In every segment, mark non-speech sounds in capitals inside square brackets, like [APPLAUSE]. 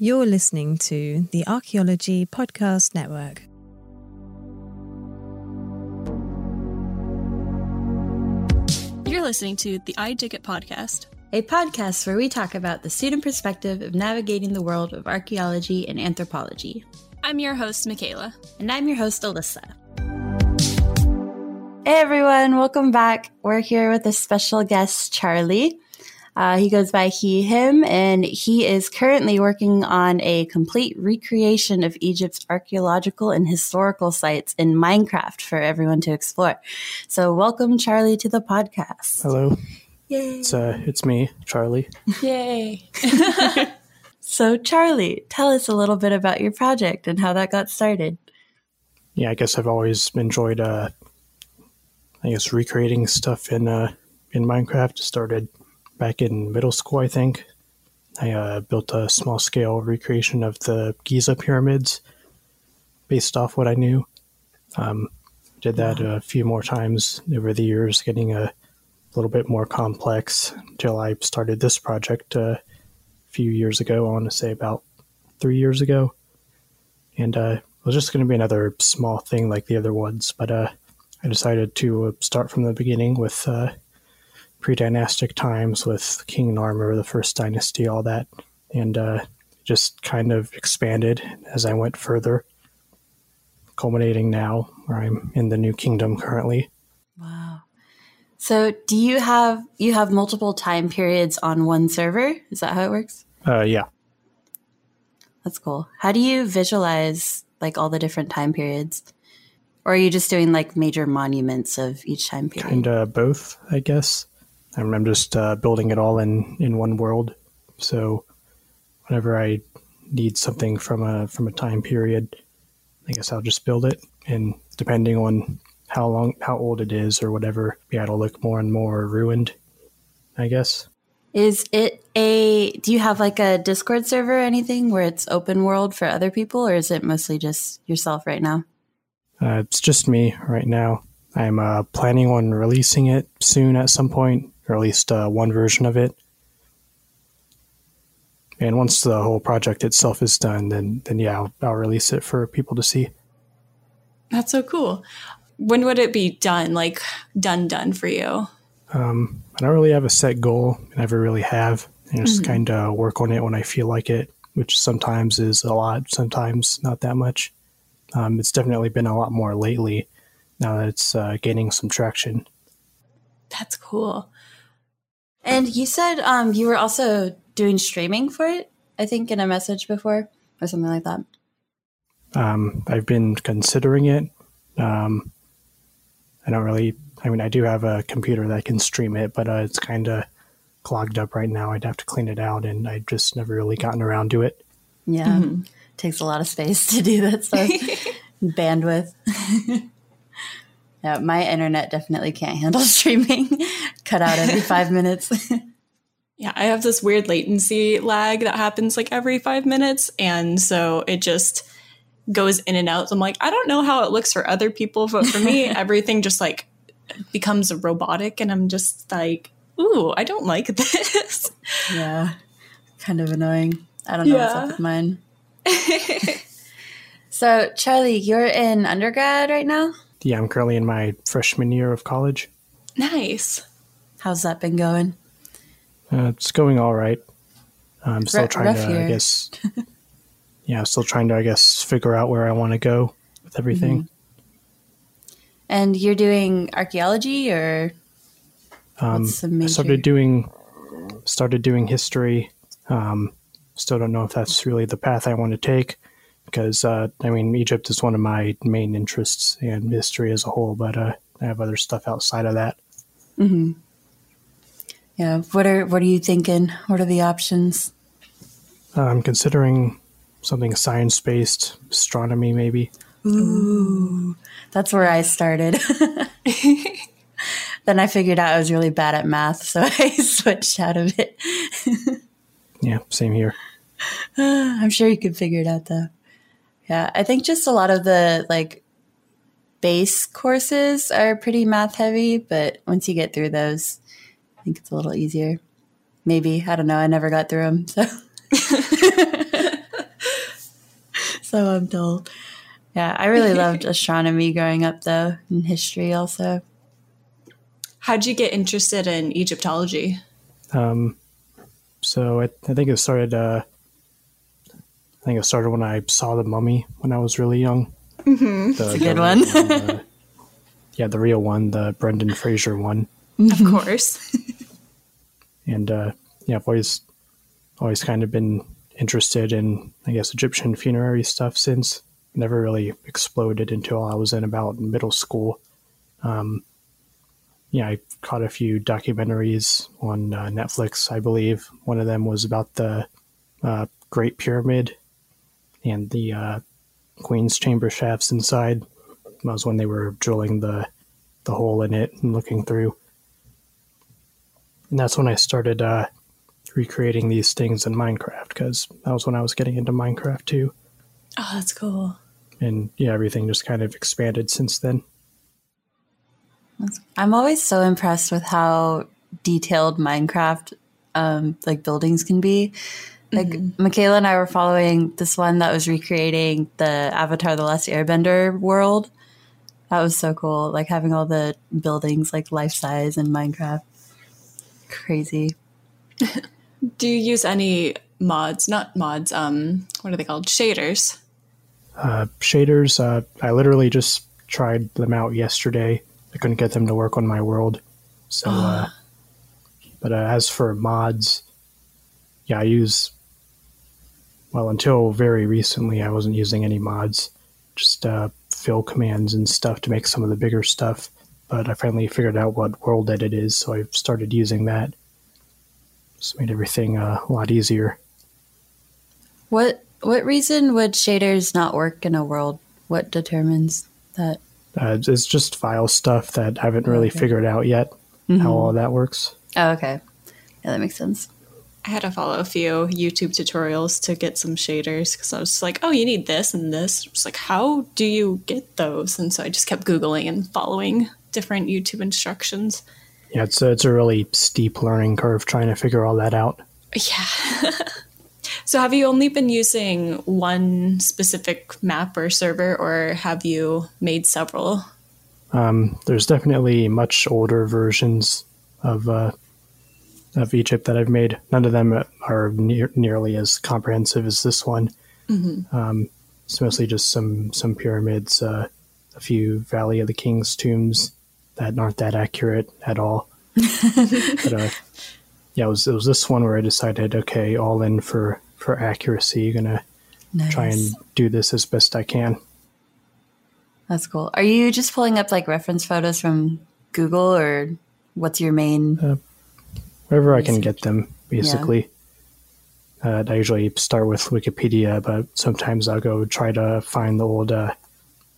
You're listening to the Archaeology Podcast Network. You're listening to the I Dig It podcast, a podcast where we talk about the student perspective of navigating the world of archaeology and anthropology. I'm your host, Michaela. And I'm your host, Alyssa. Hey everyone, welcome back. We're here with a special guest, Charlie. Uh, he goes by he, him, and he is currently working on a complete recreation of Egypt's archaeological and historical sites in Minecraft for everyone to explore. So, welcome, Charlie, to the podcast. Hello. Yay. It's uh, it's me, Charlie. Yay. [LAUGHS] so, Charlie, tell us a little bit about your project and how that got started. Yeah, I guess I've always enjoyed, uh, I guess, recreating stuff in uh, in Minecraft. Started back in middle school, I think. I uh, built a small scale recreation of the Giza pyramids based off what I knew. Um, did that a few more times over the years, getting a little bit more complex until I started this project uh, a few years ago. I want to say about three years ago. And uh, it was just going to be another small thing like the other ones, but uh, I decided to start from the beginning with uh, pre-dynastic times with King Narmer, the first dynasty, all that, and uh, just kind of expanded as I went further, culminating now where I'm in the New Kingdom currently. Wow. So, do you have you have multiple time periods on one server? Is that how it works? Uh, yeah. That's cool. How do you visualize like all the different time periods? Or are you just doing like major monuments of each time period? Kind of both, I guess. I'm, I'm just uh, building it all in, in one world. So whenever I need something from a from a time period, I guess I'll just build it. And depending on how long how old it is or whatever, yeah, it'll look more and more ruined. I guess. Is it a? Do you have like a Discord server or anything where it's open world for other people, or is it mostly just yourself right now? Uh, it's just me right now. I'm uh, planning on releasing it soon at some point, or at least uh, one version of it. And once the whole project itself is done, then then yeah, I'll, I'll release it for people to see. That's so cool. When would it be done? Like done, done for you? Um, I don't really have a set goal. I never really have. I just mm-hmm. kind of work on it when I feel like it, which sometimes is a lot, sometimes not that much. Um, it's definitely been a lot more lately now that it's uh, gaining some traction. That's cool. And you said um, you were also doing streaming for it, I think, in a message before or something like that. Um, I've been considering it. Um, I don't really, I mean, I do have a computer that can stream it, but uh, it's kind of clogged up right now. I'd have to clean it out, and I've just never really gotten around to it. Yeah. Mm-hmm. Takes a lot of space to do that stuff. [LAUGHS] Bandwidth. [LAUGHS] yeah, my internet definitely can't handle [LAUGHS] streaming. Cut out every [LAUGHS] five minutes. [LAUGHS] yeah, I have this weird latency lag that happens like every five minutes. And so it just goes in and out. So I'm like, I don't know how it looks for other people, but for me, [LAUGHS] everything just like becomes robotic. And I'm just like, ooh, I don't like this. Yeah, kind of annoying. I don't know yeah. what's up with mine. so, Charlie, you're in undergrad right now? Yeah, I'm currently in my freshman year of college. Nice. How's that been going? Uh, it's going all right. I'm still R- trying to. I guess. [LAUGHS] yeah, still trying to, I guess, figure out where I want to go with everything. Mm-hmm. And you're doing archaeology, or um, I started doing started doing history. Um, still don't know if that's really the path I want to take because uh, I mean Egypt is one of my main interests and history as a whole, but uh, I have other stuff outside of that. Mm-hmm. Yeah, what are what are you thinking? What are the options? Uh, I'm considering something science based, astronomy maybe. Ooh, that's where I started. [LAUGHS] then I figured out I was really bad at math, so [LAUGHS] I switched out of it. yeah, same here. [SIGHS] I'm sure you could figure it out though. Yeah, I think just a lot of the like base courses are pretty math heavy, but once you get through those, think it's a little easier. Maybe I don't know. I never got through them, so. [LAUGHS] [LAUGHS] so I'm told. Yeah, I really loved [LAUGHS] astronomy growing up, though, and history also. How'd you get interested in Egyptology? Um, so I, I think it started. Uh, I think it started when I saw the Mummy when I was really young. Mm-hmm. That's a good one. uh, yeah, the real one, the Brendan Fraser one. Of course. And uh, yeah, I've always always kind of been interested in, I guess, Egyptian funerary stuff since. Never really exploded until I was in about middle school. Um, yeah, I caught a few documentaries on uh, Netflix, I believe. One of them was about the uh, Great Pyramid and the uh, Queen's chamber shafts inside. That was when they were drilling the the hole in it and looking through. And that's when I started uh, recreating these things in Minecraft because that was when I was getting into Minecraft too. Oh, that's cool. And yeah, everything just kind of expanded since then. I'm always so impressed with how detailed Minecraft um, like buildings can be. Like mm-hmm. Michaela and I were following this one that was recreating the Avatar: The Last Airbender world. That was so cool. Like having all the buildings like life size in Minecraft. Crazy. Do you use any mods? Not mods. Um, what are they called? Shaders. Uh, shaders. Uh, I literally just tried them out yesterday. I couldn't get them to work on my world. So, uh, but uh, as for mods, yeah, I use. Well, until very recently, I wasn't using any mods. Just uh, fill commands and stuff to make some of the bigger stuff. But I finally figured out what world edit is, so I've started using that. Just made everything uh, a lot easier. What what reason would shaders not work in a world? What determines that? Uh, it's just file stuff that I haven't really okay. figured out yet mm-hmm. how all that works. Oh, okay. Yeah, that makes sense. I had to follow a few YouTube tutorials to get some shaders because I was like, oh, you need this and this. It's like, how do you get those? And so I just kept Googling and following different YouTube instructions. Yeah, it's a, it's a really steep learning curve trying to figure all that out. Yeah. [LAUGHS] so have you only been using one specific map or server, or have you made several? Um, there's definitely much older versions of uh, of Egypt that I've made. None of them are near, nearly as comprehensive as this one. Mm-hmm. Um, it's mostly just some some pyramids, uh, a few Valley of the Kings tombs that aren't that accurate at all. [LAUGHS] but uh, yeah, it was it was this one where I decided, okay, all in for for accuracy. You're Gonna nice. try and do this as best I can. That's cool. Are you just pulling up like reference photos from Google, or what's your main? Uh, wherever I can get them, basically. Yeah. Uh, I usually start with Wikipedia, but sometimes I'll go try to find the old uh,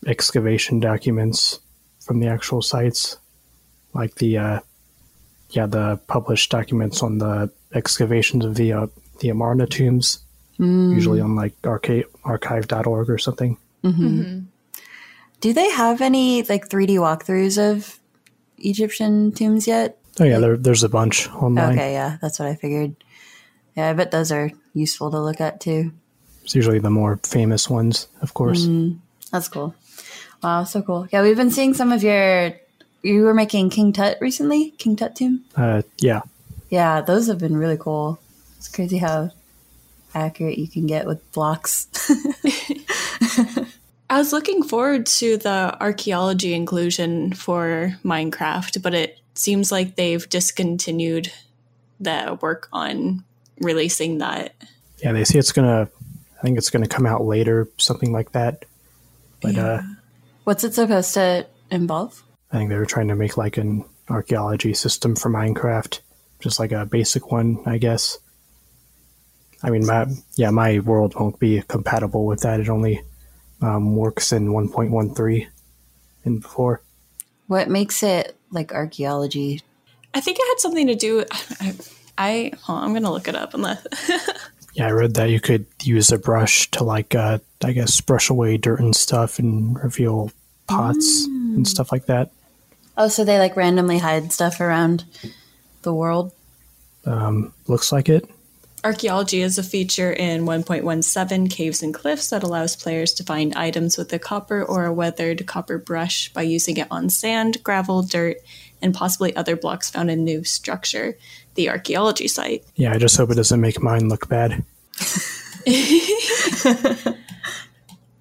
excavation documents from the actual sites, like the uh, yeah the published documents on the excavations of the uh, the Amarna tombs, mm. usually on like archive archive.org or something. Mm-hmm. Mm-hmm. Do they have any like 3D walkthroughs of Egyptian tombs yet? Oh yeah, there, there's a bunch online. Okay, yeah, that's what I figured. Yeah, I bet those are useful to look at too. It's usually the more famous ones, of course. Mm, that's cool. Wow, so cool. Yeah, we've been seeing some of your. You were making King Tut recently, King Tut tomb. Uh, yeah. Yeah, those have been really cool. It's crazy how accurate you can get with blocks. [LAUGHS] I was looking forward to the archaeology inclusion for Minecraft, but it seems like they've discontinued the work on releasing that. Yeah, they say it's gonna. I think it's gonna come out later, something like that. But yeah. uh, what's it supposed to involve? I think they were trying to make like an archaeology system for Minecraft, just like a basic one, I guess. I mean, my yeah, my world won't be compatible with that. It only um, works in 1.13 and before. What makes it like archaeology? I think it had something to do. [LAUGHS] I, I I'm gonna look it up unless. [LAUGHS] yeah, I read that you could use a brush to like, uh, I guess, brush away dirt and stuff and reveal pots mm. and stuff like that. Oh, so they like randomly hide stuff around the world. Um, looks like it. Archaeology is a feature in 1.17 Caves and Cliffs that allows players to find items with a copper or a weathered copper brush by using it on sand, gravel, dirt, and possibly other blocks found in new structure, the archaeology site. Yeah, I just hope it doesn't make mine look bad. [LAUGHS]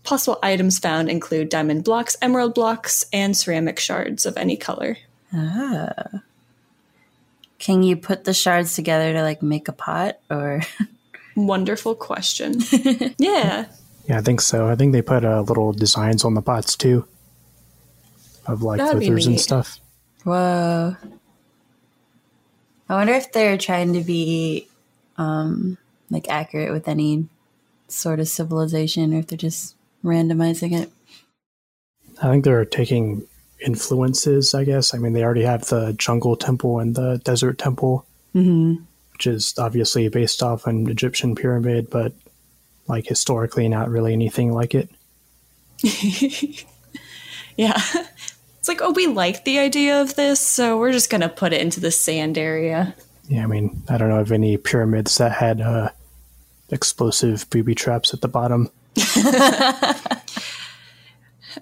Possible items found include diamond blocks, emerald blocks, and ceramic shards of any color. Ah. Can you put the shards together to like make a pot or [LAUGHS] Wonderful question. [LAUGHS] yeah. Yeah, I think so. I think they put uh, little designs on the pots too, of like That'd withers and stuff. Whoa. I wonder if they're trying to be um like accurate with any sort of civilization or if they're just randomizing it. I think they're taking influences. I guess. I mean, they already have the jungle temple and the desert temple, Mm-hmm. which is obviously based off an Egyptian pyramid, but like historically, not really anything like it. [LAUGHS] Yeah. It's like, oh, we like the idea of this, so we're just going to put it into the sand area. Yeah, I mean, I don't know of any pyramids that had uh, explosive booby traps at the bottom. [LAUGHS]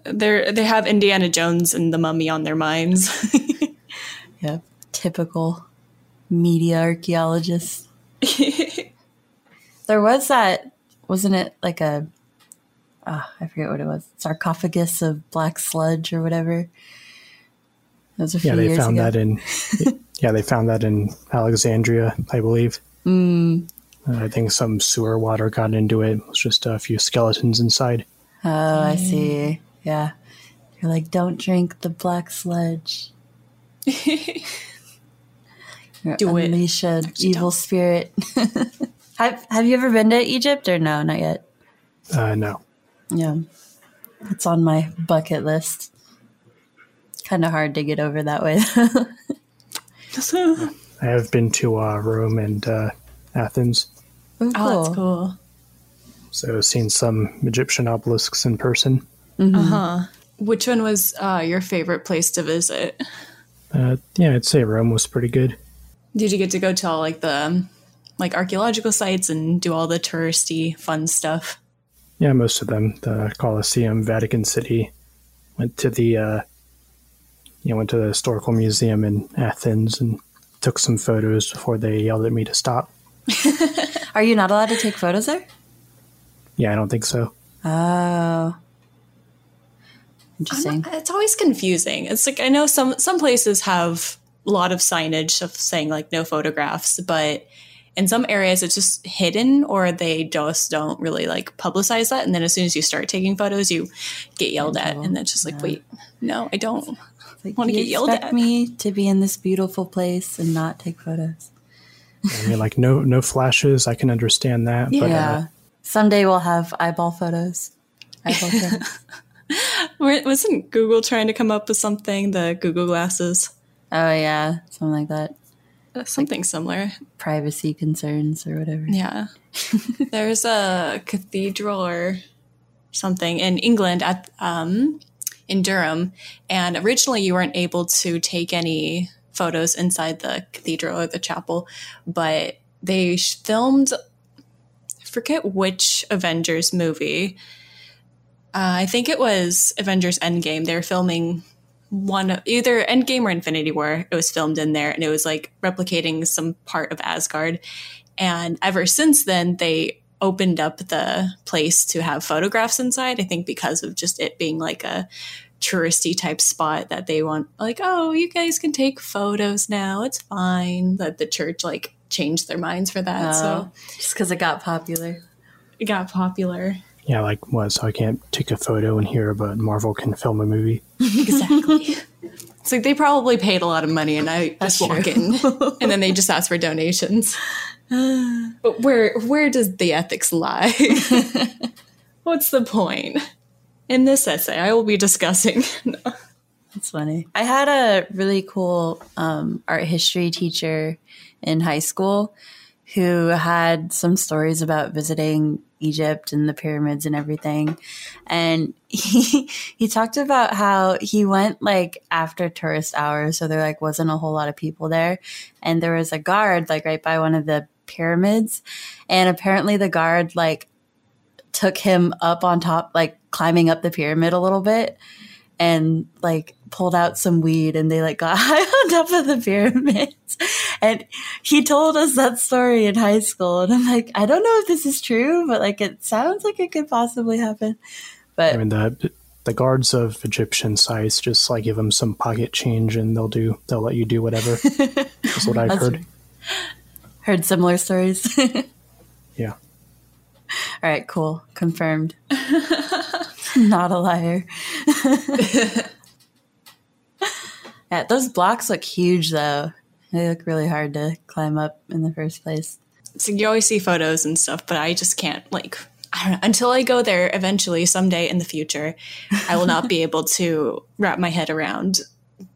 They're, they have Indiana Jones and the mummy on their minds. [LAUGHS] Yep. Typical media archaeologists. [LAUGHS] there was that wasn't it like a ah, I forget what it was. Sarcophagus of black sludge or whatever. That was a few Yeah, they years found ago. that in. [LAUGHS] yeah, they found that in Alexandria, I believe. Mm. Uh, I think some sewer water got into it. It was just a few skeletons inside. Oh, I see. Yeah. You're like, don't drink the black sludge. [LAUGHS] You're Do it. unleash evil don't. spirit. [LAUGHS] have Have you ever been to Egypt or no? Not yet. Uh, no. Yeah, it's on my bucket list. Kind of hard to get over that way. [LAUGHS] I have been to uh, Rome and uh, Athens, oh, that's cool. so seen some Egyptian obelisks in person. Uh huh. Which one was uh, your favorite place to visit? Uh, yeah, I'd say Rome was pretty good. Did you get to go to all like the um, like archaeological sites and do all the touristy fun stuff? Yeah, most of them. The Colosseum, Vatican City. Went to the, uh, you know, went to the historical museum in Athens and took some photos before they yelled at me to stop. [LAUGHS] Are you not allowed to take photos there? Yeah, I don't think so. Oh, interesting. not- it's always confusing. It's like I know some some places have a lot of signage of saying like no photographs, but in some areas it's just hidden or they just don't really like publicize that. And then as soon as you start taking photos, you get yelled at, and it's just like, Yeah. wait, no, I don't. Like, wanna get yelled at. me to be in this beautiful place and not take photos. I mean, like no no flashes. I can understand that, but yeah. uh, Someday we'll have eyeball photos. Eyeball [LAUGHS] photos. Where- Wasn't Google trying to come up with something? The Google glasses, oh yeah, something like that. Something similar. Privacy concerns or whatever. Yeah. [LAUGHS] There's a cathedral or something in England at um, in Durham, and originally you weren't able to take any photos inside the cathedral or the chapel, but they filmed. I forget which Avengers movie. Uh, I think it was Avengers Endgame. They were filming one either Endgame or Infinity War. It was filmed in there, and it was like replicating some part of Asgard. And ever since then, they opened up the place to have photographs inside. I think because of just it being like a touristy type spot that they want, like, oh, you guys can take photos now. It's fine. That the church like changed their minds for that. So Oh, just because it got popular. it got popular. Yeah, like what? So I can't take a photo in here, but Marvel can film a movie. Exactly. [LAUGHS] it's like they probably paid a lot of money and I That's just walk true. in [LAUGHS] and then they just ask for donations. [SIGHS] but where where does the ethics lie? [LAUGHS] What's the point? In this essay, I will be discussing. That's funny. I had a really cool um, art history teacher in high school who had some stories about visiting Egypt and the pyramids and everything. And [LAUGHS] he he talked about how he went like after tourist hours, so there like wasn't a whole lot of people there. And there was a guard like right by one of the pyramids, and apparently the guard like took him up on top, like climbing up the pyramid a little bit, and like pulled out some weed, and they like got [LAUGHS] high on top of the pyramids. And he told us that story in high school, and I'm like, I don't know if this is true, but like it sounds like it could possibly happen. But I mean, the the guards of Egyptian sites just like give them some pocket change and they'll do they'll let you do whatever. [LAUGHS] That's what I've That's- heard. heard similar stories. [LAUGHS] Yeah. All right, cool, confirmed. Not a liar. Yeah, those blocks look huge though. They look really hard to climb up in the first place. So you always see photos and stuff, but I just can't like [LAUGHS] I don't know until I go there eventually someday in the future, I will not be [LAUGHS] able to wrap my head around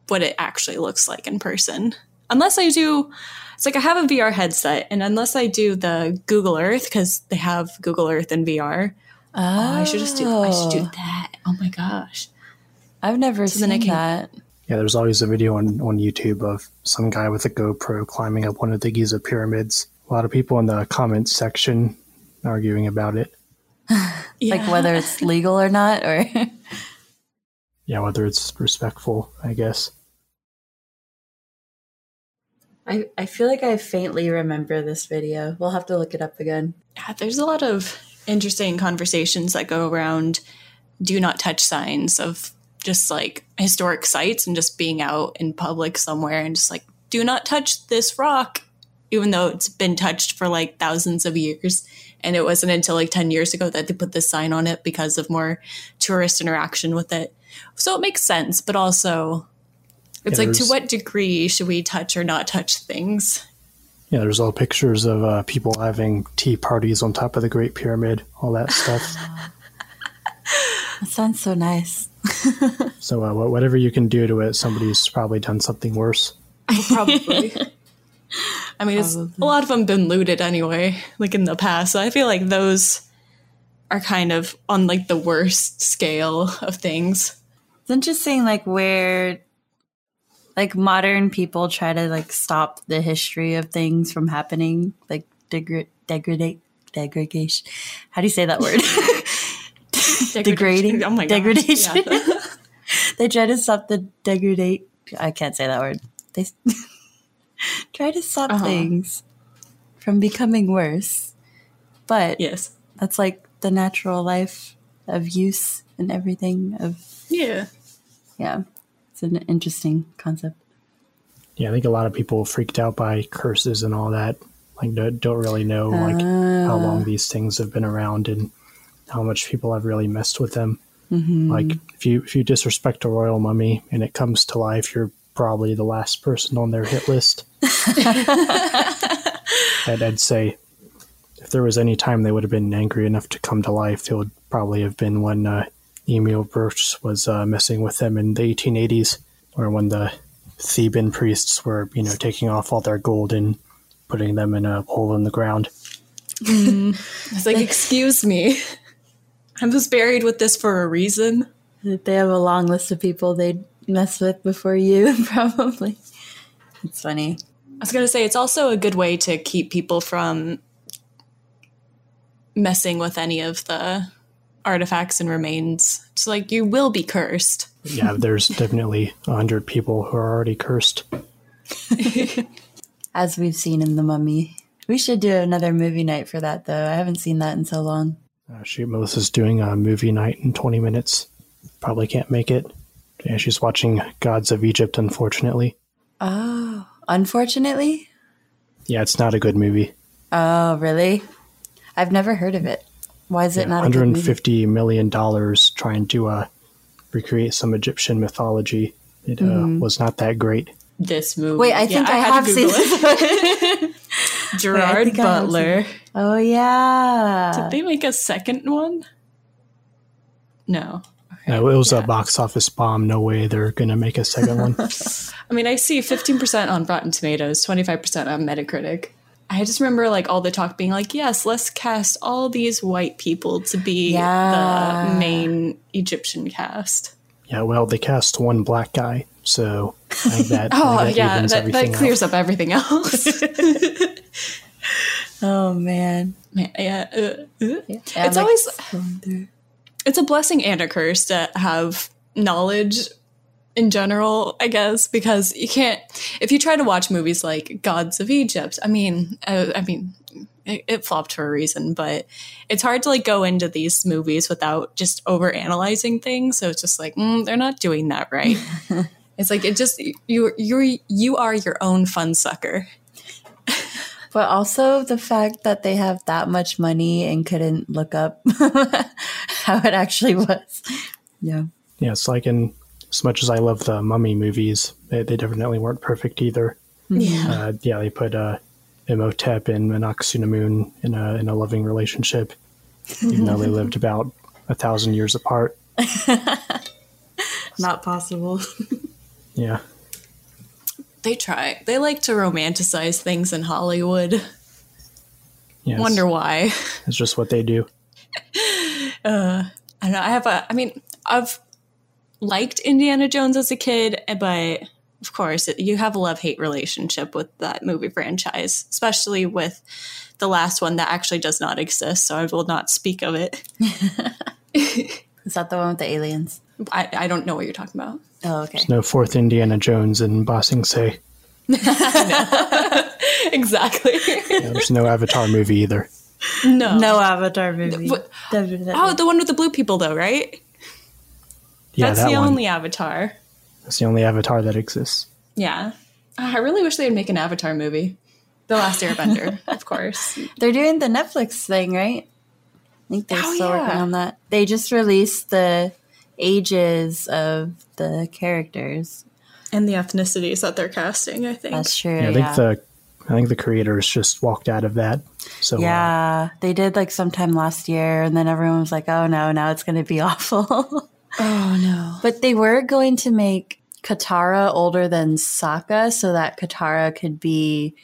what it actually looks like in person. Unless I do it's like I have a VR headset and unless I do the Google Earth cuz they have Google Earth in VR. Oh, Oh, I should just do I should do oh. that. Oh my gosh. I've never So seen can- that. Yeah, there's always a video on, on YouTube of some guy with a GoPro climbing up one of the Giza pyramids. A lot of people in the comments section arguing about it. [LAUGHS] Yeah. Like whether it's legal or not, or [LAUGHS] Yeah, whether it's respectful, I guess. I, I feel like I faintly remember this video. We'll have to look it up again. Yeah, there's a lot of interesting conversations that go around do not touch signs of just like historic sites and just being out in public somewhere and just like do not touch this rock even though it's been touched for like thousands of years. And it wasn't until like 10 years ago that they put this sign on it because of more tourist interaction with it. So it makes sense but also it's Yeah, like to what degree should we touch or not touch things? Yeah, there's all pictures of uh, people having tea parties on top of the Great Pyramid, all that stuff. [LAUGHS] That sounds so nice. [LAUGHS] so uh, whatever you can do to it, somebody's probably done something worse. Probably. [LAUGHS] I mean, it's, a lot of them been looted anyway, like in the past. So I feel like those are kind of on like the worst scale of things. It's interesting, like where, like modern people try to like stop the history of things from happening, like degra- degradate, degradation. How do you say that word? [LAUGHS] Degrading. Oh my. Degradation. Yeah. [LAUGHS] they try to stop the degradate. I can't say that word. They [LAUGHS] try to stop Uh-huh. things from becoming worse, but yes. that's like the natural life of use and everything. Of Yeah. yeah, it's an interesting concept. Yeah, I think a lot of people freaked out by curses and all that. Like, don't, don't really know like how long these things have been around and how much people have really messed with them. Like, if you if you disrespect a royal mummy and it comes to life, you're probably the last person on their hit list. [LAUGHS] I'd, I'd say if there was any time they would have been angry enough to come to life, it would probably have been when uh, Emil Brugsch was uh, messing with them in the 1880s, or when the Theban priests were, you know, taking off all their gold and putting them in a hole in the ground. It's like, excuse me. I was buried with this for a reason. They have a long list of people they'd mess with before you, [LAUGHS] probably. It's funny. I was going to say, it's also a good way to keep people from messing with any of the artifacts and remains. It's like, you will be cursed. Yeah, there's [LAUGHS] definitely a hundred people who are already cursed. As we've seen in The Mummy. We should do another movie night for that, though. I haven't seen that in so long. Uh, shoot, Melissa's doing a movie night in 20 minutes. Probably can't make it. Yeah, she's watching Gods of Egypt, unfortunately. Oh, unfortunately? Yeah, it's not a good movie. Oh, really? I've never heard of it. Why is it not a good movie? $150 million trying to uh, recreate some Egyptian mythology. It uh, Mm-hmm. was not that great. This movie. Wait, I think I, had to have seen it. [LAUGHS] Gerard think I have seen Butler. oh, yeah. Did they make a second one? No. Uh, it was a box office bomb. No way they're going to make a second one. [LAUGHS] I mean, I see 15% on Rotten Tomatoes, 25% on Metacritic. I just remember like all the talk being like, yes, let's cast all these white people to be Yeah. the main Egyptian cast. yeah, well, they cast one black guy, so I [LAUGHS] think that, I Oh, think that yeah, that, that clears up everything else. [LAUGHS] Oh man. Man, yeah, uh, uh. Yeah, it's I'm, always scrolling through. it's a blessing and a curse to have knowledge in general, I guess, because you can't. If you try to watch movies like Gods of Egypt, I mean, uh, I mean, it, it flopped for a reason, but it's hard to like go into these movies without just over analyzing things. So it's just like mm, they're not doing that right. [LAUGHS] it's like it just you you you are your own fun sucker. [LAUGHS] But also the fact that they have that much money and couldn't look up [LAUGHS] how it actually was. Yeah. Yeah, it's like in as much as I love the Mummy movies, they, they definitely weren't perfect either. Yeah. Uh, yeah, they put uh, Imhotep and Moon in a in a loving relationship, even though they [LAUGHS] lived about a thousand years apart. Not possible. Yeah, They try. They like to romanticize things in Hollywood. yeah. it's- Wonder why. It's just what they do. [LAUGHS] Uh, I don't know. I have a. I mean, I've liked Indiana Jones as a kid, but of course, it, you have a love hate relationship with that movie franchise, especially with the last one that actually does not exist. So I will not speak of it. [LAUGHS] Is that the one with the aliens? I, I don't know what you're talking about. Oh, okay. There's no fourth Indiana Jones in Bossing Say. [LAUGHS] exactly. Yeah, there's no Avatar movie either. no. No Avatar movie. What- Definitely. Oh, the one with the blue people, though, right? Yeah, That's that the one. only Avatar. That's the only Avatar that exists. Yeah. Ah, I really wish they'd make an Avatar movie. The Last Airbender, [LAUGHS] of course. They're doing the Netflix thing, right? I think they're Oh, still working on that. They just released the ages of the characters. And the ethnicities that they're casting, I think. That's true. Yeah, I think the I think the creators just walked out of that. So uh, yeah, they did like sometime last year, and then everyone was like, "Oh no, now it's going to be [LAUGHS] awful." oh, no. but they were going to make Katara older than Sokka, so that Katara could be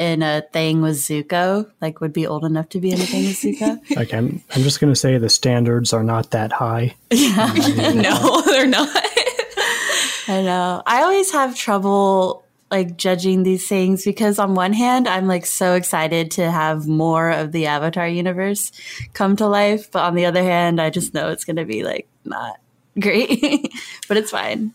in a thing with Zuko, like would be old enough to be in a thing with Zuko. [LAUGHS] like I'm, I'm just gonna say the standards are not that high. [LAUGHS] Yeah, [LAUGHS] no, they're not. I know. I always have trouble like judging these things because on one hand I'm like so excited to have more of the Avatar universe come to life, but on the other hand I just know it's going to be like not great. but it's fine.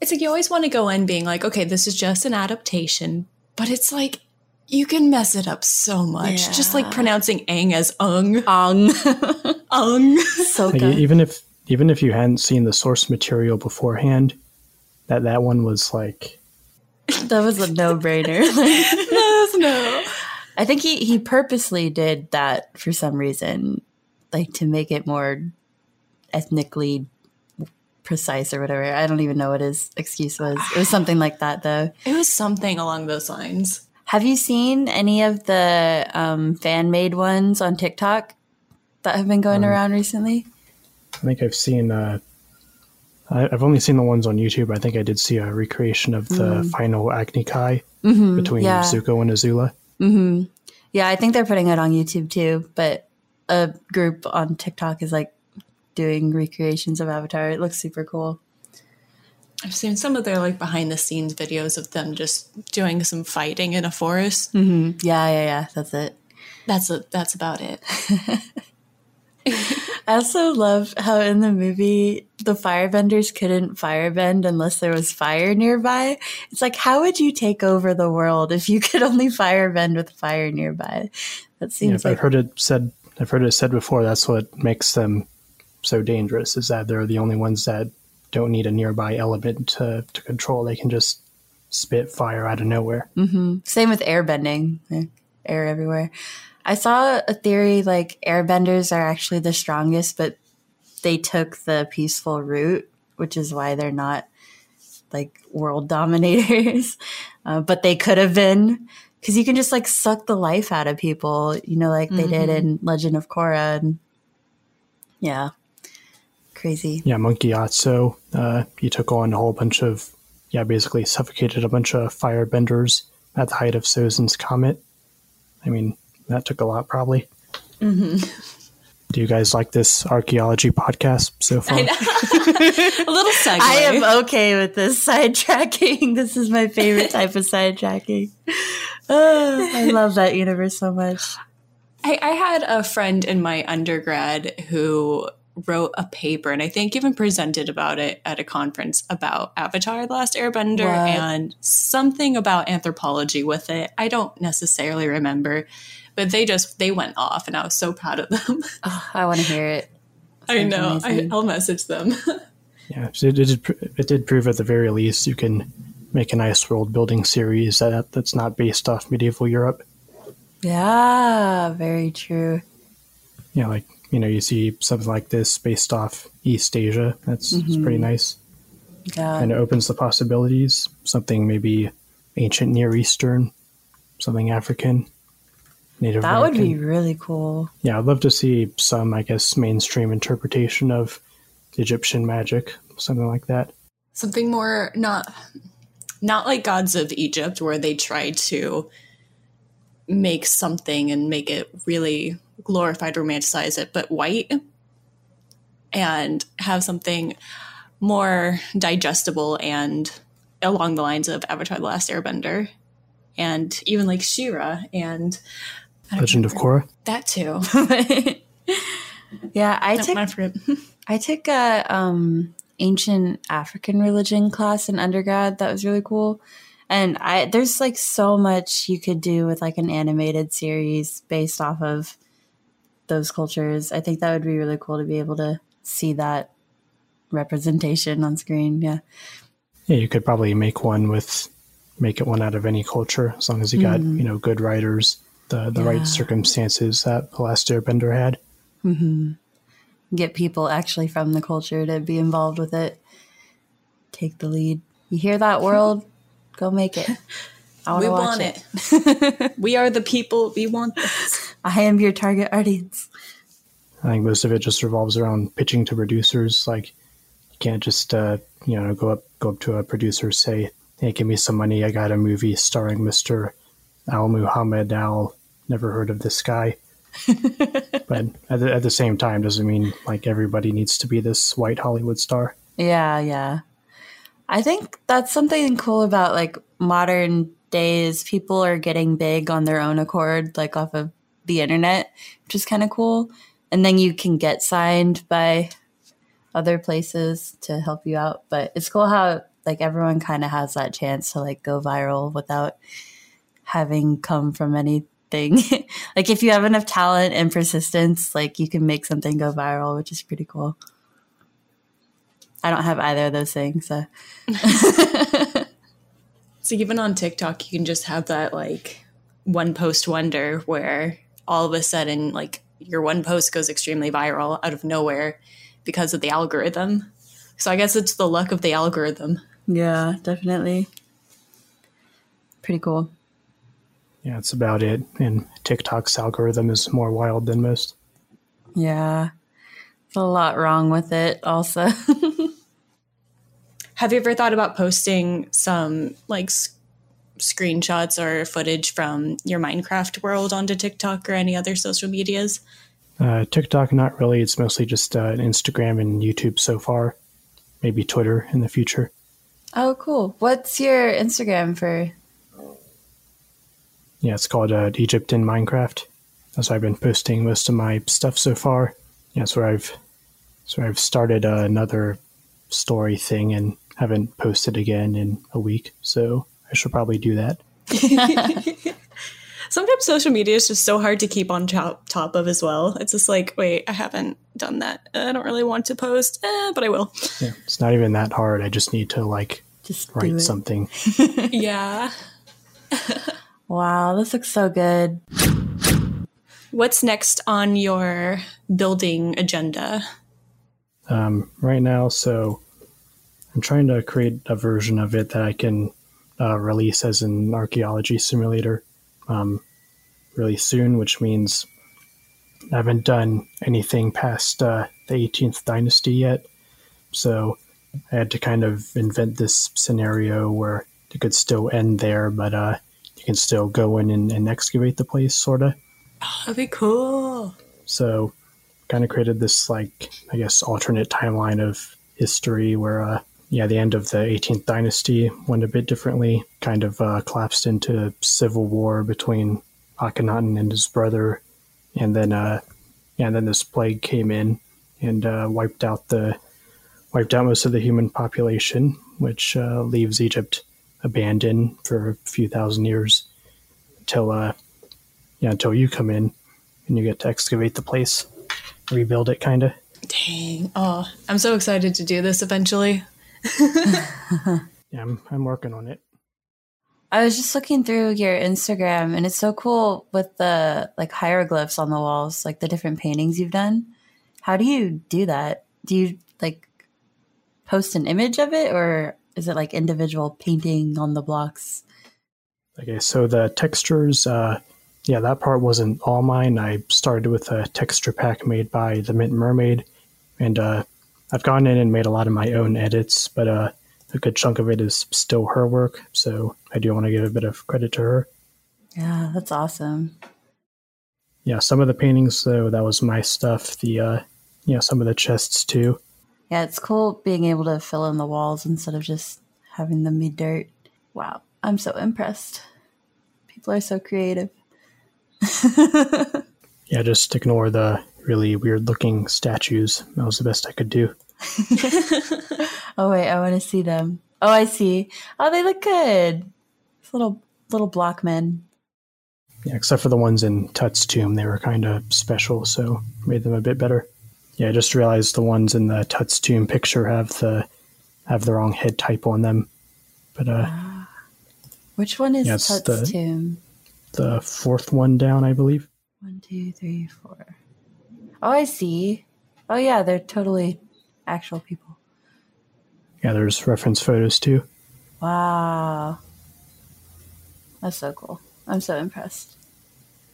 it's like you always want to go in being like, okay, this is just an adaptation, but it's like you can mess it up so much. Just like pronouncing Aang as Ung. Ong. Ung. Like, Soka. e- even if even if you hadn't seen the source material beforehand, that that one was like that was a no-brainer. [LAUGHS] Like, Yes, no. I think he he purposely did that for some reason, like to make it more ethnically precise or whatever. I don't even know what his excuse was. It was something like that though. It was something along those lines. Have you seen any of the um, fan made ones on TikTok that have been going around recently? I think I've seen. Uh, I- I've only seen the ones on YouTube. I think I did see a recreation of the final Agni Kai between yeah. Zuko and Azula. Yeah, I think they're putting it on YouTube too, but a group on TikTok is like doing recreations of Avatar. It looks super cool. I've seen some of their like behind the scenes videos of them just doing some fighting in a forest. Mm-hmm. Yeah, yeah, yeah. That's it. That's a, that's about it. [LAUGHS] I also love how in the movie the firebenders couldn't firebend unless there was fire nearby. It's like how would you take over the world if you [LAUGHS] could only firebend with fire nearby? That Yeah, seems I've heard it said. I've heard it said before. That's what makes them so dangerous. Is that they're the only ones that don't need a nearby element to to control. They can just spit fire out of nowhere. same with airbending. Air everywhere. I saw a theory like airbenders are actually the strongest, but they took the peaceful route, which is why they're not like world [LAUGHS] dominators. Uh, but they could have been because you can just like suck the life out of people, you know, like they did in Legend of Korra. And yeah, crazy. Yeah, Monk Gyatso. Uh, he took on a whole bunch of yeah, basically suffocated a bunch of firebenders at the height of Sozin's comet. I mean, that took a lot, probably. Mm-hmm. [LAUGHS] Do you guys like this archaeology podcast so far? [LAUGHS] a little [LAUGHS] segue. I am okay with this sidetracking. This is my favorite type of sidetracking. Oh, [SIGHS] I love that universe so much. I, I had a friend in my undergrad who wrote a paper and I think even presented about it at a conference about Avatar The Last Airbender What? and something about anthropology with it. I don't necessarily remember, but they just they went off and I was so proud of them. [LAUGHS] Oh, I want to hear it. I Sounds know. I, amazing. I'll message them. [LAUGHS] Yeah, so it, it, did, it did prove at the very least you can make a nice world building series that that's not based off medieval Europe. Yeah, very true. Yeah, like you know, you see something like this based off East Asia. That's it's mm-hmm. pretty nice, Yeah. and it opens the possibilities. Something maybe ancient Near Eastern, something African, Native That would be really cool. Yeah, I'd love to see some, I guess, mainstream interpretation of Egyptian magic, something like that. something more not not like gods of Egypt where they try to make something and make it really glorified romanticize it but white and have something more digestible and along the lines of Avatar the Last Airbender and even like She-Ra and I don't Legend of. Korra. that too [LAUGHS] yeah, I No, took I. I took a um, ancient African religion class in undergrad. That was really cool. And I there's like so much you could do with like an animated series based off of those cultures. I think that would be really cool to be able to see that representation on screen. Yeah. Yeah, you could probably make one with, make it one out of any culture, as long as you got, mm-hmm. you know, good writers, the, the Yeah. right circumstances that The Last Airbender had. Mm-hmm. Get people actually from the culture to be involved with it. Take the lead. You hear that world? Go make it. [LAUGHS] I wanna we watch want it. [LAUGHS] we are the people. We want this. I am your target audience. I think most of it just revolves around pitching to producers. Like, you can't just, uh, you know, go up, go up to a producer, say, "Hey, give me some money. I got a movie starring Mister Al Muhammad Al. Never heard of this guy." [LAUGHS] but at the, at the same time, doesn't mean like everybody needs to be this white Hollywood star. Yeah, yeah. I think that's something cool about like modern days. People are getting big on their own accord, like off of the internet, which is kind of cool. And then you can get signed by other places to help you out. But it's cool how like everyone kind of has that chance to like go viral without having come from anything. [LAUGHS] like if you have enough talent and persistence, like you can make something go viral, which is pretty cool. I don't have either of those things. So. [LAUGHS] So even on TikTok, you can just have that like one post wonder where all of a sudden, like your one post goes extremely viral out of nowhere because of the algorithm. So I guess it's the luck of the algorithm. Yeah, definitely. Pretty cool. Yeah, that's about it. And TikTok's algorithm is more wild than most. Yeah. There's a lot wrong with it, also. [LAUGHS] Have you ever thought about posting some like s- screenshots or footage from your Minecraft world onto TikTok or any other social medias? Uh, TikTok, not really. It's mostly just uh, Instagram and YouTube so far. Maybe Twitter in the future. oh, cool. What's your Instagram for? Yeah, it's called uh, Egypt in Minecraft. That's where I've been posting most of my stuff so far. Yeah, that's where I've, that's where I've started uh, another story thing and haven't posted again in a week. So I should probably do that. [LAUGHS] Sometimes social media is just so hard to keep on top, top of as well. It's just like, wait, I haven't done that. I don't really want to post, eh, but I will. Yeah, it's not even that hard. I just need to like Just write something. [LAUGHS] yeah. Wow, this looks so good. What's next on your building agenda? um, right now. So I'm trying to create a version of it that I can uh, release as an archaeology simulator um, really soon, which means I haven't done anything past uh, the 18th dynasty yet. So I had to kind of invent this scenario where it could still end there, but uh, you can still go in and, and excavate the place, sort of. That'd be cool. So, kind of created this like I guess alternate timeline of history where uh, yeah, the end of the 18th dynasty went a bit differently. Kind of uh, collapsed into civil war between Akhenaten and his brother, and then uh, and then this plague came in and uh, wiped out the wiped out most of the human population, which uh, leaves Egypt abandoned for a few thousand years until uh, yeah, until you come in and you get to excavate the place, rebuild it, kind of. Dang. Oh, I'm so excited to do this eventually. [LAUGHS] Yeah, I'm, I'm working on it. I was just looking through your Instagram and it's so cool with the like hieroglyphs on the walls, like the different paintings you've done. How do you do that? Do you like post an image of it or is it like individual painting on the blocks? Okay, so the textures, uh, yeah, that part wasn't all mine. I started with a texture pack made by the Mint Mermaid, and uh, I've gone in and made a lot of my own edits, but uh, a good chunk of it is still her work. So I do want to give a bit of credit to her. Yeah, that's awesome. Yeah, some of the paintings though, that was my stuff. The uh, you know, some of the chests too. Yeah, it's cool being able to fill in the walls instead of just having them be dirt. Wow, I'm so impressed. People are so creative. [LAUGHS] Yeah, just ignore the really weird looking statues. That was the best I could do. [LAUGHS] Oh wait, I want to see them. Oh, I see. Oh, they look good. It's little little block men. Yeah, except for the ones in Tut's tomb, they were kind of special, so made them a bit better. Yeah, I just realized the ones in the Tut's tomb picture have the have the wrong head type on them. But uh, Which one is Yeah, Tut's the- tomb? the fourth one down, I believe. One, two, three, four. Oh, I see. Oh yeah, they're totally actual people. Yeah, there's reference photos too. Wow. That's so cool. I'm so impressed.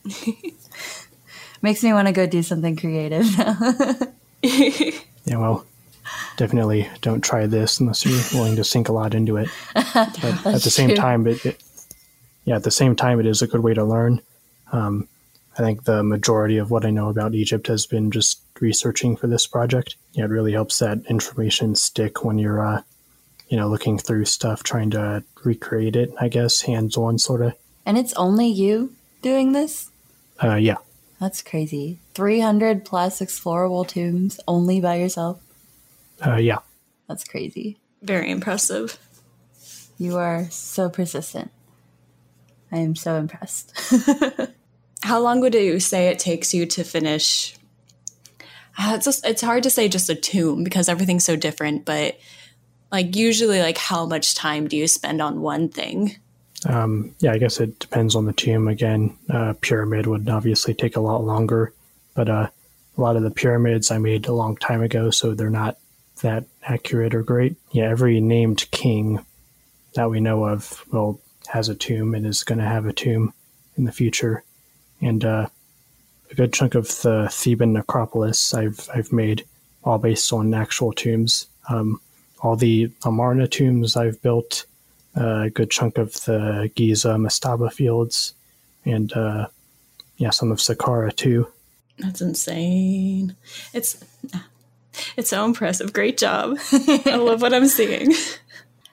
[LAUGHS] Makes me want to go do something creative now. [LAUGHS] Yeah, well, definitely don't try this unless you're willing to sink a lot into it. [LAUGHS] But at the same true. time, it, it yeah, at the same time, it is a good way to learn. Um, I think the majority of what I know about Egypt has been just researching for this project. Yeah, it really helps that information stick when you're, uh, you know, looking through stuff, trying to recreate it. I guess hands on, sort of. and it's only you doing this? Uh, yeah, That's crazy. 300 plus explorable tombs only by yourself? uh, yeah. That's crazy. Very impressive. You are so persistent. I am so impressed. [LAUGHS] How long would you say it takes you to finish? Uh, It's just, it's hard to say just a tomb because everything's so different, but like usually like how much time do you spend on one thing? Um, yeah, I guess it depends on the tomb. Again, uh, pyramid would obviously take a lot longer, but uh, a lot of the pyramids I made a long time ago, so they're not that accurate or great. Yeah, every named king that we know of well has a tomb and is going to have a tomb in the future, and uh, a good chunk of the Theban necropolis I've I've made all based on actual tombs. Um, all the Amarna tombs I've built a good chunk of the Giza Mastaba fields, and uh, yeah, some of Saqqara too. That's insane. It's [LAUGHS] it's so impressive. Great job. [LAUGHS] I love what I'm seeing.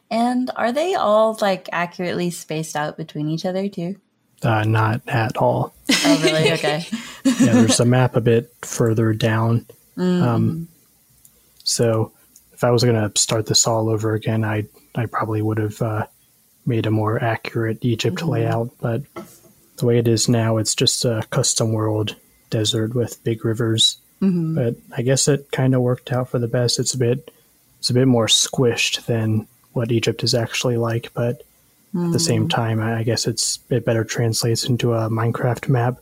and are they all like accurately spaced out between each other too? Uh, not at all. Oh, really? Okay. [LAUGHS] Yeah, there's a map a bit further down. Um, so if I was going to start this all over again, I I probably would have uh, made a more accurate Egypt layout. But the way it is now, it's just a custom world desert with big rivers. But I guess it kind of worked out for the best. It's a bit it's a bit more squished than what Egypt is actually like, but at the same time, I I guess it's it better translates into a Minecraft map.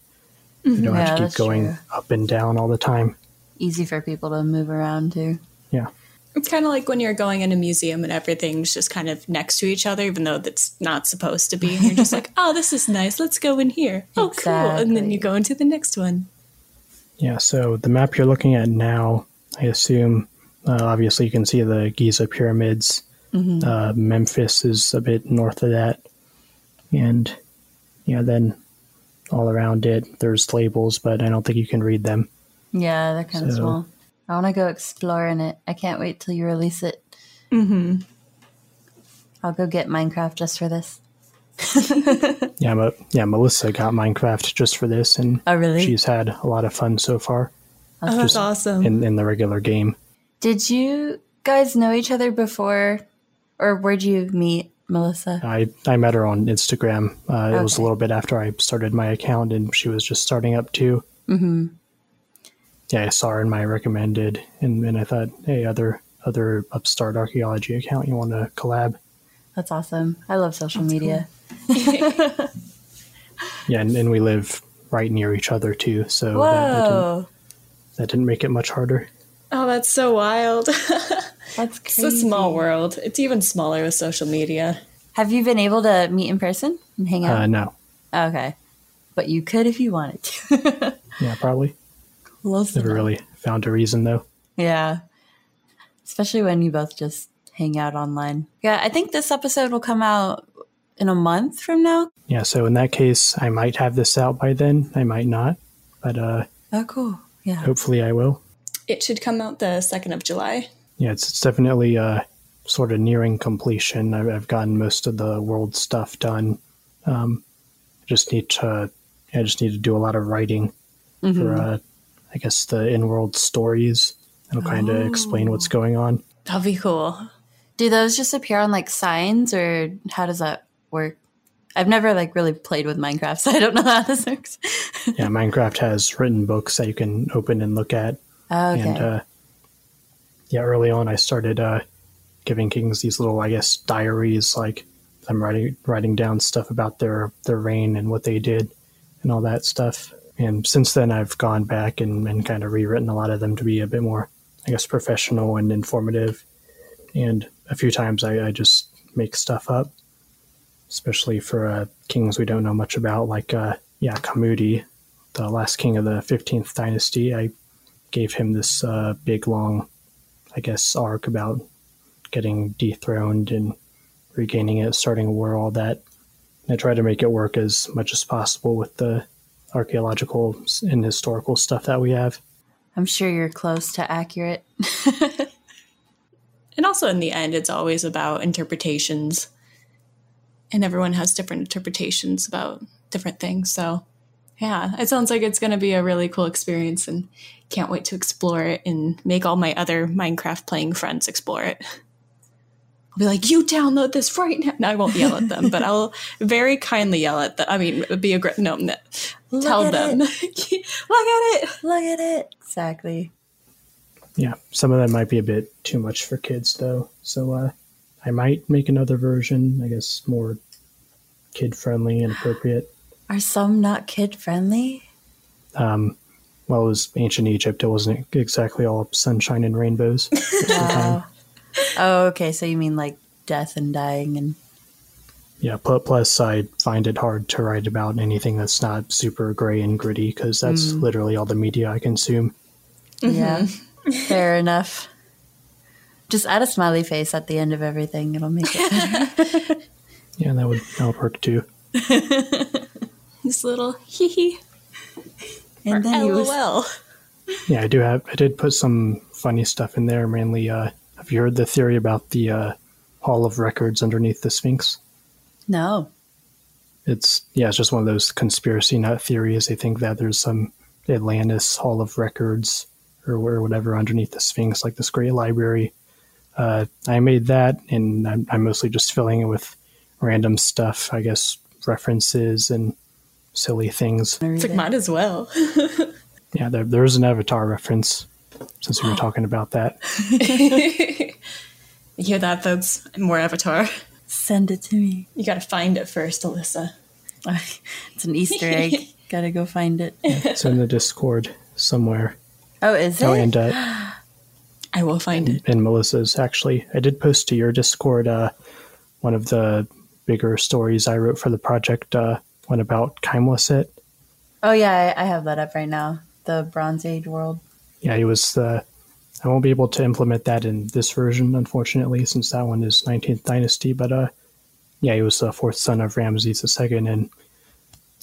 You don't Yeah, have to keep going true. up and down all the time. Easy for people to move around too. Yeah. It's kind of like when you're going in a museum and everything's just kind of next to each other, even though that's not supposed to be. And you're just [LAUGHS] like, oh, this is nice. Let's go in here. Oh, cool. And then you go into the next one. Yeah, so the map you're looking at now, I assume, uh, obviously you can see the Giza pyramids. Uh, Memphis is a bit north of that. And yeah, then all around it, there's labels, but I don't think you can read them. Yeah, they're kind of small. I want to go explore in it. I can't wait till you release it. Mm-hmm. I'll go get Minecraft just for this. [LAUGHS] Yeah, but yeah, Melissa got Minecraft just for this, and Oh, really? she's had a lot of fun so far Oh, that's awesome. in in the regular game. Did you guys know each other before, or where'd you meet Melissa? I I met her on Instagram. Uh, It was a little bit after I started my account, and she was just starting up too. Mm-hmm. Yeah, I saw her in my recommended, and, and I thought, hey, other other upstart archaeology account, you want to collab? That's awesome. I love social media. [LAUGHS] Yeah, and, and we live right near each other too, so that, that, didn't, that didn't make it much harder. oh, that's so wild. [LAUGHS] that's it's a small world. It's even smaller with social media. Have you been able to meet in person and hang out? Uh, no, okay, but you could if you wanted to. [LAUGHS] yeah, probably Close never enough. really found a reason though. Yeah. Especially when you both just hang out online. Yeah, I think this episode will come out in a month from now. Yeah, so in that case, I might have this out by then. I might not, but uh, Oh, cool. Yeah. hopefully I will. It should come out the 2nd of July. Yeah, it's, it's definitely uh, sort of nearing completion. I've, I've gotten most of the world stuff done. Um, I just need to, I just need to do a lot of writing for, uh, I guess, the in-world stories. It'll kind of explain what's going on. That'll be cool. Do those just appear on like signs or how does that work? I've never like really played with Minecraft, [LAUGHS] so I don't know how this works. Yeah, Minecraft has written books that you can open and look at. okay. And uh, yeah, early on, I started uh, giving kings these little, I guess, diaries. Like I'm writing writing down stuff about their their reign and what they did and all that stuff. And since then, I've gone back and, and kind of rewritten a lot of them to be a bit more, I guess, professional and informative. And a few times, I, I just make stuff up, especially for uh, kings we don't know much about, like uh, yeah, Kamudi, the last king of the 15th dynasty. I gave him this uh, big long, I guess, arc about getting dethroned and regaining it, starting a war, all that. I tried to make it work as much as possible with the archaeological and historical stuff that we have. I'm sure you're close to accurate. [LAUGHS] And also, in the end, it's always about interpretations. And everyone has different interpretations about different things. So, yeah, it sounds like it's going to be a really cool experience and can't wait to explore it and make all my other Minecraft playing friends explore it. I'll be like, you download this right now. No, I won't yell at them, but I'll very kindly yell at them. I mean, it'd be a no, no, tell them, [LAUGHS] look at it. Look at it. Exactly. Yeah, some of them might be a bit too much for kids, though. So uh, I might make another version, I guess, more kid friendly and appropriate. Are some not kid friendly? Um, well, it was ancient Egypt. It wasn't exactly all sunshine and rainbows. Wow. [LAUGHS] oh, okay. So you mean like death and dying and Yeah, pl- plus I find it hard to write about anything that's not super gray and gritty because that's literally all the media I consume. yeah. Fair enough. Just add a smiley face at the end of everything. It'll make it better. [LAUGHS] Yeah, that would that would work too. [LAUGHS] This little hee hee. and then you was, LOL. Yeah, I do have. I did put some funny stuff in there. Mainly, uh, have you heard the theory about the uh, Hall of Records underneath the Sphinx? No. It's yeah, it's just one of those conspiracy nut theories. They think that there's some Atlantis Hall of Records or, or whatever underneath the Sphinx, like this great library. Uh, I made that, and I'm, I'm mostly just filling it with random stuff. I guess references and silly things. It's like, might as well. [LAUGHS] Yeah, there, there is an Avatar reference since we were [GASPS] talking about that. [LAUGHS] you hear that, folks? More Avatar. Send it to me. You gotta find it first, Alyssa. [LAUGHS] It's an Easter egg. Gotta go find it. It's in the Discord somewhere. Oh, is it? Oh, and uh, [GASPS] I will find it. and Melissa's actually. I did post to your Discord uh, one of the bigger stories I wrote for the project. Uh, one about Khaemwaset. oh, yeah. I, I have that up right now. The Bronze Age world. Yeah, he was the. I won't be able to implement that in this version, unfortunately, since that one is 19th Dynasty. But uh, yeah, he was the fourth son of Ramses II, and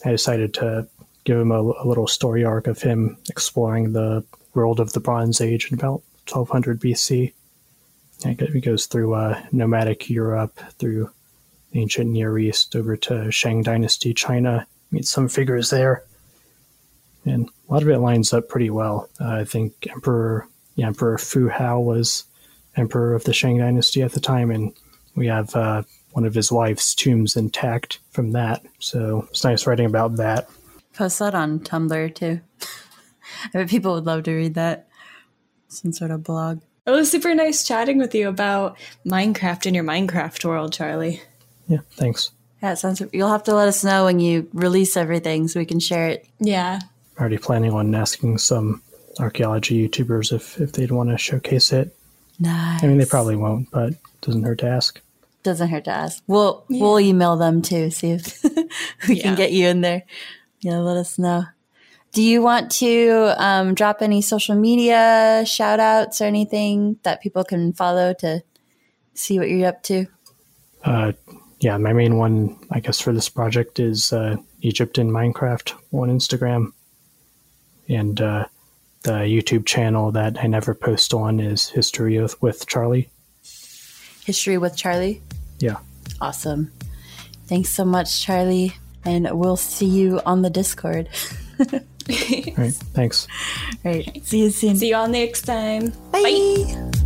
I decided to give him a, a little story arc of him exploring the world of the Bronze Age in about 1200 BC. And It goes through uh, nomadic Europe, through ancient Near East, over to Shang Dynasty China. Meet some figures there, and a lot of it lines up pretty well. Uh, I think Emperor yeah, Emperor Fu Hao was emperor of the Shang Dynasty at the time, and we have uh, one of his wife's tombs intact from that. So it's nice writing about that. Post that on Tumblr too. [LAUGHS] I bet people would love to read that. Some sort of blog. It was super nice chatting with you about Minecraft and your Minecraft world, Charlie. Yeah, thanks. Yeah, it sounds. You'll have to let us know when you release everything so we can share it. Yeah. I'm already planning on asking some archaeology YouTubers if, if they'd want to showcase it. Nice. I mean, they probably won't, but doesn't hurt to ask. Doesn't hurt to ask. We'll yeah. we'll email them too, see if [LAUGHS] we yeah. can get you in there. Yeah, let us know. Do you want to um, drop any social media shout outs or anything that people can follow to see what you're up to? Uh, yeah, my main one, I guess, for this project is uh, Egypt in Minecraft on Instagram. And uh, the YouTube channel that I never post on is History with, with Charlie. History with Charlie? Yeah. Awesome. Thanks so much, Charlie. And we'll see you on the Discord. [LAUGHS] All right. Thanks. All right. See you soon. See you all next time. Bye. Bye.